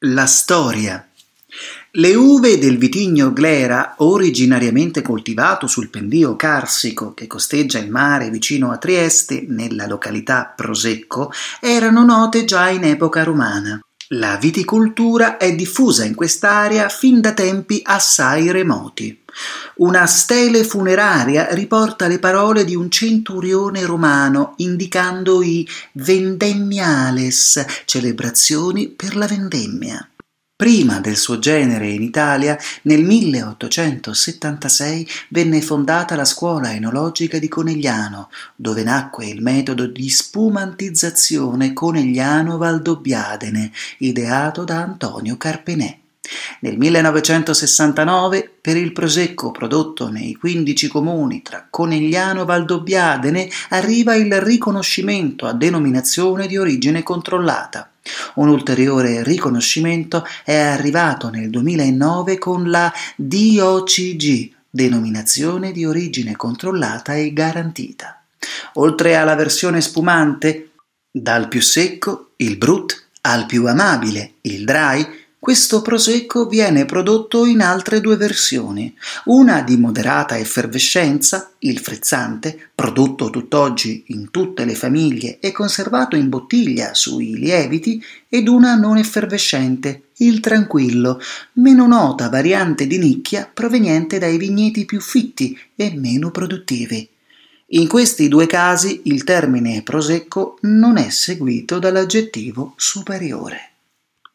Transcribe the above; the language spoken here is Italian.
La storia. Le uve del vitigno Glera, originariamente coltivato sul pendio carsico che costeggia il mare vicino a Trieste, nella località Prosecco, erano note già in epoca romana. La viticoltura è diffusa in quest'area fin da tempi assai remoti. Una stele funeraria riporta le parole di un centurione romano indicando i vendemmiales, celebrazioni per la vendemmia. Prima del suo genere in Italia, nel 1876 venne fondata la scuola enologica di Conegliano, dove nacque il metodo di spumantizzazione Conegliano-Valdobbiadene, ideato da Antonio Carpenè. Nel 1969, per il prosecco prodotto nei 15 comuni tra Conegliano e Valdobbiadene, arriva il riconoscimento a denominazione di origine controllata. Un ulteriore riconoscimento è arrivato nel 2009 con la DOCG, denominazione di origine controllata e garantita. Oltre alla versione spumante, dal più secco, il brut, al più amabile, il dry, questo prosecco viene prodotto in altre due versioni, una di moderata effervescenza, il frizzante, prodotto tutt'oggi in tutte le famiglie e conservato in bottiglia sui lieviti, ed una non effervescente, il tranquillo, meno nota variante di nicchia proveniente dai vigneti più fitti e meno produttivi. In questi due casi il termine prosecco non è seguito dall'aggettivo superiore.